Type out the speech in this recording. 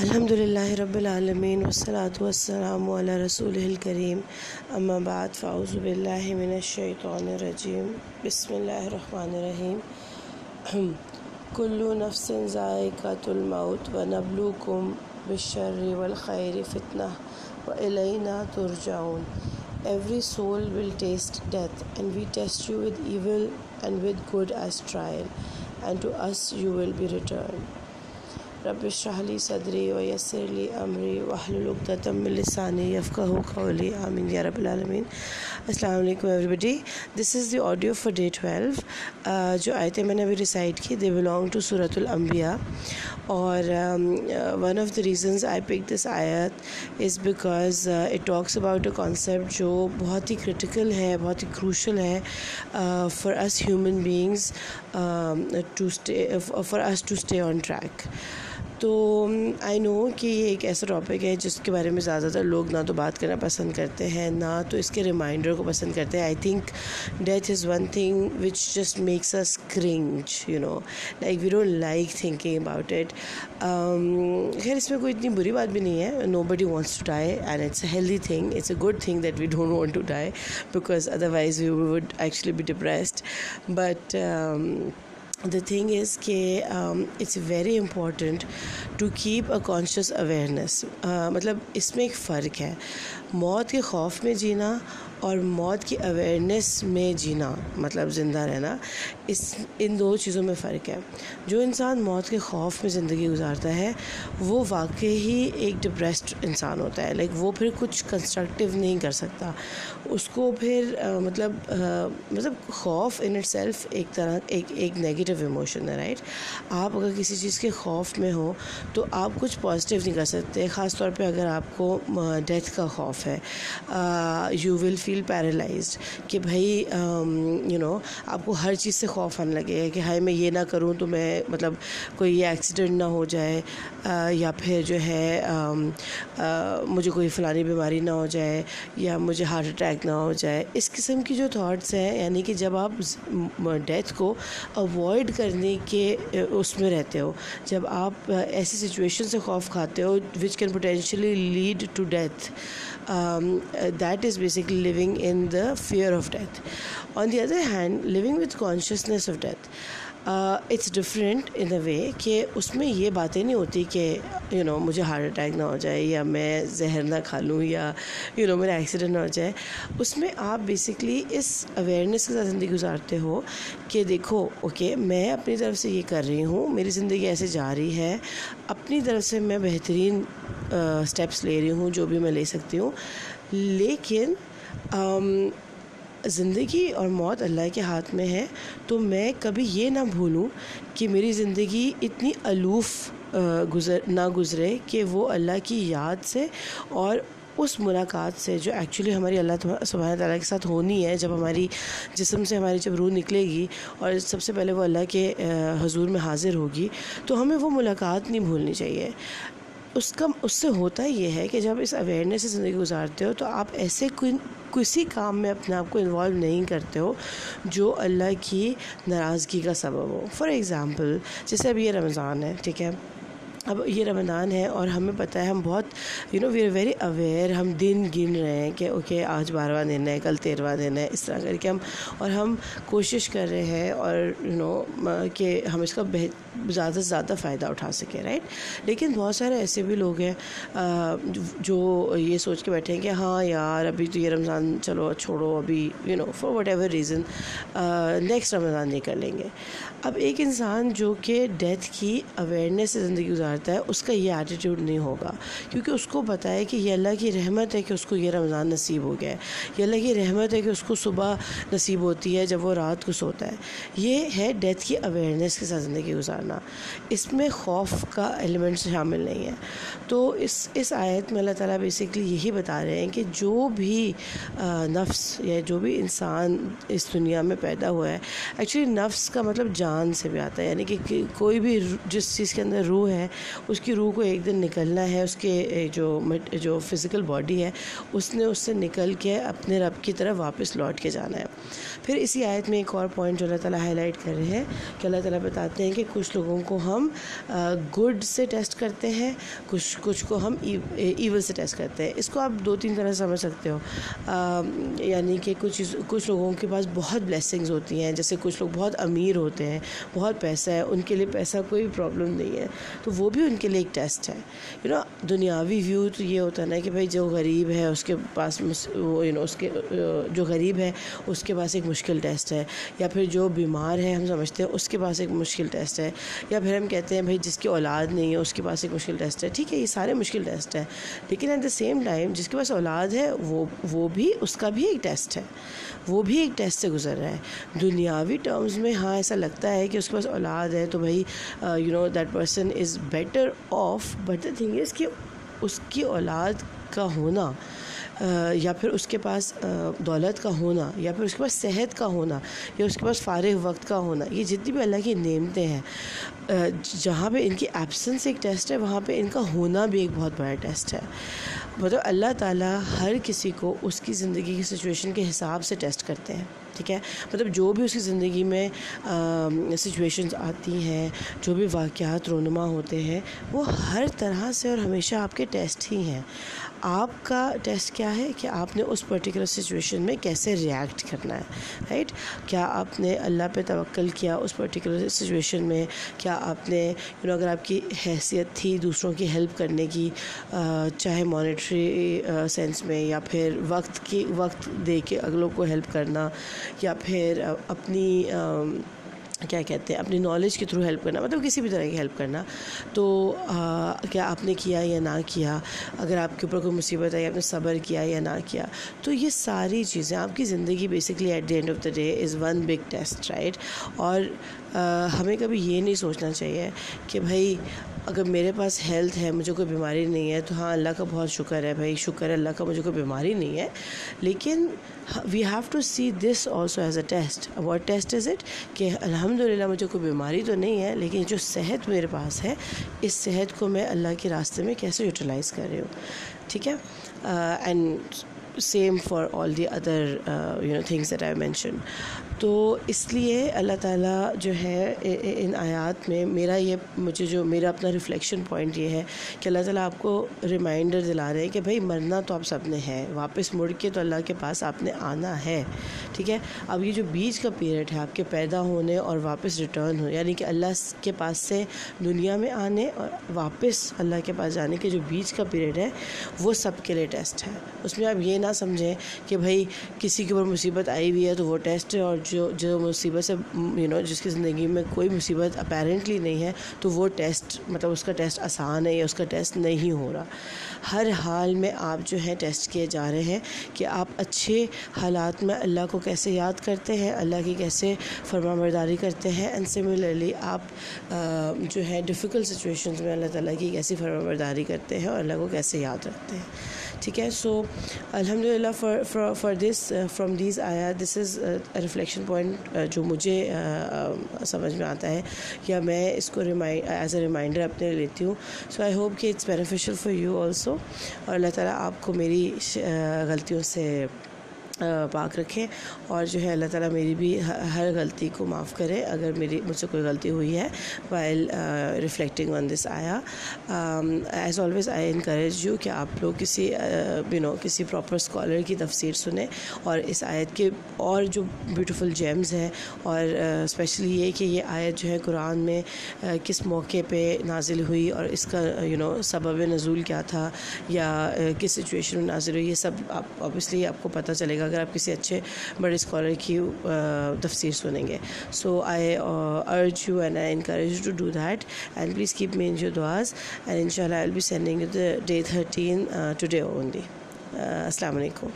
الحمد للہ رب العالمین والصلاة والسلام علی رسول الکریم. اما بعد فاعوذ باللہ من الشیطان الرجیم. بسم اللہ الرحمن الرحیم. کل نفس ذائقۃ الموت ونبلوکم بالشر والخیر فتنہ وإلینا ترجعون. Every soul will taste death and we test you with evil and with good as trial and to us you will be returned. رب اشرح لی صدری ویسر لی امری واحلل عقدۃ من لسانی یفقهوا قولی، آمین یا رب العالمین۔ السلام علیکم everybody this is the audio for day twelve جو آیتیں میں نے ابھی ریسائڈ کی دے بلانگ ٹو صورت الانبیاء۔ اور one of the reasons I pick this آیت is because it talks about a concept جو بہت ہی کرٹیکل ہے، بہت ہی کروشل ہے for us human beings to stay for us to stay on track تو آئی نو کہ یہ ایک ایسا ٹاپک ہے جس کے بارے میں زیادہ تر لوگ نہ تو بات کرنا پسند کرتے ہیں، نہ تو اس کے ریمائنڈر کو پسند کرتے ہیں. I think death is one thing which just makes us cringe you know like we don't like thinking about it خیر، اس میں کوئی اتنی بری بات بھی نہیں ہے. Nobody wants to die and it's a healthy thing it's a good thing that we don't want to die because otherwise we would actually be depressed but the thing is کہ it's very important to keep a conscious awareness مطلب اس میں ایک فرق ہے موت کے خوف میں جینا اور موت کی اویئرنیس میں جینا مطلب زندہ رہنا، اس، ان دو چیزوں میں فرق ہے۔ جو انسان موت کے خوف میں زندگی گزارتا ہے، وہ واقعی ہی ایک ڈپریسڈ انسان ہوتا ہے۔ لائک وہ پھر کچھ کنسٹرکٹیو نہیں کر سکتا۔ اس کو پھر مطلب مطلب خوف ان اٹ سیلف ایک طرح، ایک ایک نیگیٹو ایموشن ہے رائٹ آپ اگر کسی چیز کے خوف میں ہو تو آپ کچھ پازیٹیو نہیں کر سکتے۔ خاص طور پہ اگر آپ کو ڈیتھ کا خوف ہے یو ول فیل پیرالائزڈ کہ بھائی یو نو آپ کو ہر چیز سے خوف آنے لگے کہ ہائے میں یہ نہ کروں تو میں مطلب کوئی یہ ایکسیڈنٹ نہ ہو جائے یا پھر جو ہے مجھے کوئی فلانی بیماری نہ ہو جائے یا مجھے ہارٹ اٹیک نہ ہو جائے اس قسم کی جو تھاٹس ہیں یعنی کہ جب آپ ڈیتھ کو اوائڈ کرنے کے اس میں رہتے ہو جب آپ ایسی سچویشن سے خوف کھاتے ہو which can potentially lead to death um, uh, that is basically living in the fear of death. On the other hand, living with consciousness of death. It's different in a way کہ اس میں یہ باتیں نہیں ہوتی کہ you know مجھے heart attack نہ ہو جائے یا میں زہر نہ کھا لوں یا یو نو میرا ایکسیڈنٹ نہ ہو جائے۔ اس میں آپ بیسکلی اس اویئرنیس کے ساتھ زندگی گزارتے ہو کہ دیکھو اوکے میں اپنی طرف سے یہ کر رہی ہوں، میری زندگی ایسے جا رہی ہے، اپنی طرف سے میں بہترین اسٹیپس لے رہی ہوں جو بھی میں لے سکتی ہوں۔ لیکن زندگی اور موت اللہ کے ہاتھ میں ہے، تو میں کبھی یہ نہ بھولوں کہ میری زندگی اتنی الوف گزر، نہ گزرے کہ وہ اللہ کی یاد سے اور اس ملاقات سے جو ایکچولی ہماری اللہ سبحانہ تعالیٰ کے ساتھ ہونی ہے جب ہماری جسم سے ہماری جب روح نکلے گی اور سب سے پہلے وہ اللہ کے حضور میں حاضر ہوگی، تو ہمیں وہ ملاقات نہیں بھولنی چاہیے۔ اس کا اس سے ہوتا یہ ہے کہ جب اس اویئرنیس سے زندگی گزارتے ہو تو آپ ایسے کوئی کسی کام میں اپنے آپ کو انوالو نہیں کرتے ہو جو اللہ کی ناراضگی کا سبب ہو۔ فار ایگزامپل جیسے اب یہ رمضان ہے، ٹھیک ہے؟ اب یہ رمضان ہے اور ہمیں پتہ ہے ہم بہت you know we are very aware ہم دن گن رہے ہیں کہ اوکے آج بارہواں دن ہے، کل تیرواں دن ہے، اس طرح کر کے ہم، اور ہم کوشش کر رہے ہیں اور یو نو کہ ہم اس کا زیادہ سے زیادہ فائدہ اٹھا سکیں رائٹ لیکن بہت سارے ایسے بھی لوگ ہیں جو یہ سوچ کے بیٹھے ہیں کہ ہاں یار، ابھی تو یہ رمضان چلو، چھوڑو، ابھی you know for whatever reason next Ramadan یہ کر لیں گے۔ اب ایک انسان جو کہ ڈیتھ کی اویئرنیس سے زندگی گزار گزارتا ہے، اس کا یہ ایٹیٹیوڈ نہیں ہوگا۔ کیونکہ اس کو پتہ ہے کہ یہ اللہ کی رحمت ہے کہ اس کو یہ رمضان نصیب ہو گیا ہے۔ یہ اللہ کی رحمت ہے کہ اس کو صبح نصیب ہوتی ہے جب وہ رات کو سوتا ہے۔ یہ ہے ڈیتھ کی اویئرنیس کے ساتھ زندگی گزارنا۔ اس میں خوف کا ایلیمنٹ شامل نہیں ہے۔ تو اس اس آیت میں اللہ تعالیٰ بیسکلی یہی بتا رہے ہیں کہ جو بھی نفس یا جو بھی انسان اس دنیا میں پیدا ہوا ہے ایکچولی نفس کا مطلب جان جان سے بھی آتا ہے۔ یعنی کہ کوئی بھی جس چیز کے اندر روح ہے اس کی روح کو ایک دن نکلنا ہے، اس کے جو جو فزیکل باڈی ہے، اس نے اس سے نکل کے اپنے رب کی طرف واپس لوٹ کے جانا ہے۔ پھر اسی آیت میں ایک اور پوائنٹ جو اللہ تعالیٰ ہائی لائٹ کر رہے ہیں کہ اللہ تعالیٰ بتاتے ہیں کہ کچھ لوگوں کو ہم گڈ سے ٹیسٹ کرتے ہیں، کچھ کچھ کو ہم ایول سے ٹیسٹ کرتے ہیں۔ اس کو آپ دو تین طرح سمجھ سکتے ہو۔ یعنی کہ کچھ کچھ لوگوں کے پاس بہت بلیسنگز ہوتی ہیں، جیسے کچھ لوگ بہت امیر ہوتے ہیں، بہت پیسہ ہے، ان کے لیے پیسہ کوئی پرابلم نہیں ہے۔ تو وہ بھی ان کے لیے ایک ٹیسٹ ہے۔ یو نو دنیاوی ویو تو یہ ہوتا ہے نا کہ بھائی جو غریب ہے، اس کے پاس یو نو اس کے جو غریب ہے، اس کے پاس ایک مشکل ٹیسٹ ہے۔ یا پھر جو بیمار ہے، ہم سمجھتے ہیں اس کے پاس ایک مشکل ٹیسٹ ہے۔ یا پھر ہم کہتے ہیں بھائی جس کی اولاد نہیں ہے، اس کے پاس ایک مشکل ٹیسٹ ہے۔ ٹھیک ہے، یہ سارے مشکل ٹیسٹ ہیں۔ لیکن ایٹ دا سیم ٹائم جس کے پاس اولاد ہے، وہ وہ بھی اس کا بھی ایک ٹیسٹ ہے۔ وہ بھی ایک ٹیسٹ سے گزر رہا ہے۔ دنیاوی ٹرمز میں ہاں ایسا لگتا ہے کہ اس کے پاس اولاد ہے تو بھائی you know that person is better better off but the thing is کہ اس کی اولاد کا ہونا یا پھر اس کے پاس دولت کا ہونا، یا پھر اس کے پاس صحت کا ہونا، یا اس کے پاس فارغ وقت کا ہونا، یہ جتنی بھی اللہ کی نعمتیں ہیں جہاں پہ ان کی ایبسنس ایک ٹیسٹ ہے، وہاں پہ ان کا ہونا بھی ایک بہت بڑا ٹیسٹ ہے۔ مطلب اللہ تعالیٰ ہر کسی کو اس کی زندگی کی سچویشن کے حساب سے ٹیسٹ کرتے ہیں۔ ٹھیک ہے؟ مطلب جو بھی اس کی زندگی میں سچویشنز آتی ہیں، جو بھی واقعات رونما ہوتے ہیں، وہ ہر طرح سے اور ہمیشہ آپ کے ٹیسٹ ہی ہیں۔ آپ کا ٹیسٹ کیا ہے کہ آپ نے اس پرٹیکولر سچویشن میں کیسے ریئیکٹ کرنا ہے رائٹ کیا آپ نے اللہ پہ توکل کیا اس پرٹیکولر سچویشن میں؟ کیا آپ نے یو نو اگر آپ کی حیثیت تھی دوسروں کی ہیلپ کرنے کی چاہے مانیٹری سینس میں یا پھر وقت کی، وقت دے کے اگلوں کو ہیلپ کرنا یا پھر اپنی کیا کہتے ہیں، اپنی نالج کے تھرو ہیلپ کرنا مطلب کسی بھی طرح کی ہیلپ کرنا۔ تو کیا آپ نے کیا یا نہ کیا؟ اگر آپ کے اوپر کوئی مصیبت آئی، آپ نے صبر کیا یا نہ کیا؟ تو یہ ساری چیزیں آپ کی زندگی basically at the end of the day is one big test right اور ہمیں کبھی یہ نہیں سوچنا چاہیے کہ بھائی اگر میرے پاس ہیلتھ ہے، مجھے کوئی بیماری نہیں ہے، تو ہاں اللہ کا بہت شکر ہے بھائی، شکر ہے، اللہ کا مجھے کوئی بیماری نہیں ہے۔ لیکن we have to see this also as a test what test is it کہ الحمد للہ مجھے کوئی بیماری تو نہیں ہے، لیکن جو صحت میرے پاس ہے، اس صحت کو میں اللہ کے راستے میں کیسے یوٹیلائز کر رہی ہوں؟ ٹھیک ہے؟ And same for all the other you know things that I mention تو اس لیے اللہ تعالیٰ جو ہے ان آیات میں میرا یہ مجھے جو میرا اپنا ریفلیکشن پوائنٹ یہ ہے کہ اللہ تعالیٰ آپ کو ریمائنڈر دلا رہے ہیں کہ بھائی مرنا تو آپ سب نے ہے، واپس مڑ کے تو اللہ کے پاس آپ نے آنا ہے، ٹھیک ہے؟ اب یہ جو بیچ کا پیریڈ ہے، آپ کے پیدا ہونے اور واپس ریٹرن ہو یعنی کہ اللہ کے پاس سے دنیا میں آنے اور واپس اللہ کے پاس جانے کے جو بیچ کا پیریڈ ہے، وہ سب کے لیے ٹیسٹ ہے۔ اس میں آپ یہ نہ سمجھیں کہ بھائی کسی کے اوپر مصیبت آئی ہوئی ہے تو وہ ٹیسٹ ہے اور جو جو مصیبت سے یو نو جس کی زندگی میں کوئی مصیبت اپیرنٹلی نہیں ہے، تو وہ ٹیسٹ مطلب اس کا ٹیسٹ آسان ہے یا اس کا ٹیسٹ نہیں ہو رہا۔ ہر حال میں آپ جو ہے ٹیسٹ کیے جا رہے ہیں کہ آپ اچھے حالات میں اللہ کو کیسے یاد کرتے ہیں، اللہ کی کیسے فرما برداری کرتے ہیں اینڈ سملرلی آپ جو ہے ڈیفیکلٹ سچویشنز میں اللہ تعالیٰ کی کیسی فرما برداری کرتے ہیں اور اللہ کو کیسے یاد رکھتے ہیں۔ ٹھیک ہے سو الحمد للہ for for this from these آیا this is reflection point uh, جو مجھے uh, uh, سمجھ میں آتا ہے یا میں اس کو ایز اے ریمائنڈر اپنے لیتی ہوں. سو آئی ہوپ کہ it's beneficial for you also اور اللہ تعالیٰ آپ کو میری غلطیوں سے پاک رکھیں اور جو ہے اللہ تعالیٰ میری بھی ہر غلطی کو معاف کرے اگر میری، مجھ سے کوئی غلطی ہوئی ہے وائل ریفلیکٹنگ آن دس آیا۔ As always I encourage you کہ آپ لوگ کسی یو نو کسی پراپر اسکالر کی تفسیر سنیں اور اس آیت کے اور جو بیوٹیفل جیمز ہیں اور اسپیشلی یہ کہ یہ آیت جو ہے قرآن میں کس موقع پہ نازل ہوئی اور اس کا یو نو سبب نزول کیا تھا یا کس سچویشن میں نازل ہوئی، یہ سب آپ اوبیسلی آپ کو پتہ چلے گا۔ اگر آپ کسی اچھے بڑے اسکالر کی تفسیر سنیں گے۔ So I urge you and I encourage to do that and please keep me in your دعاز and ان شاء اللہ I will be sending day thirteen today only السلام علیکم۔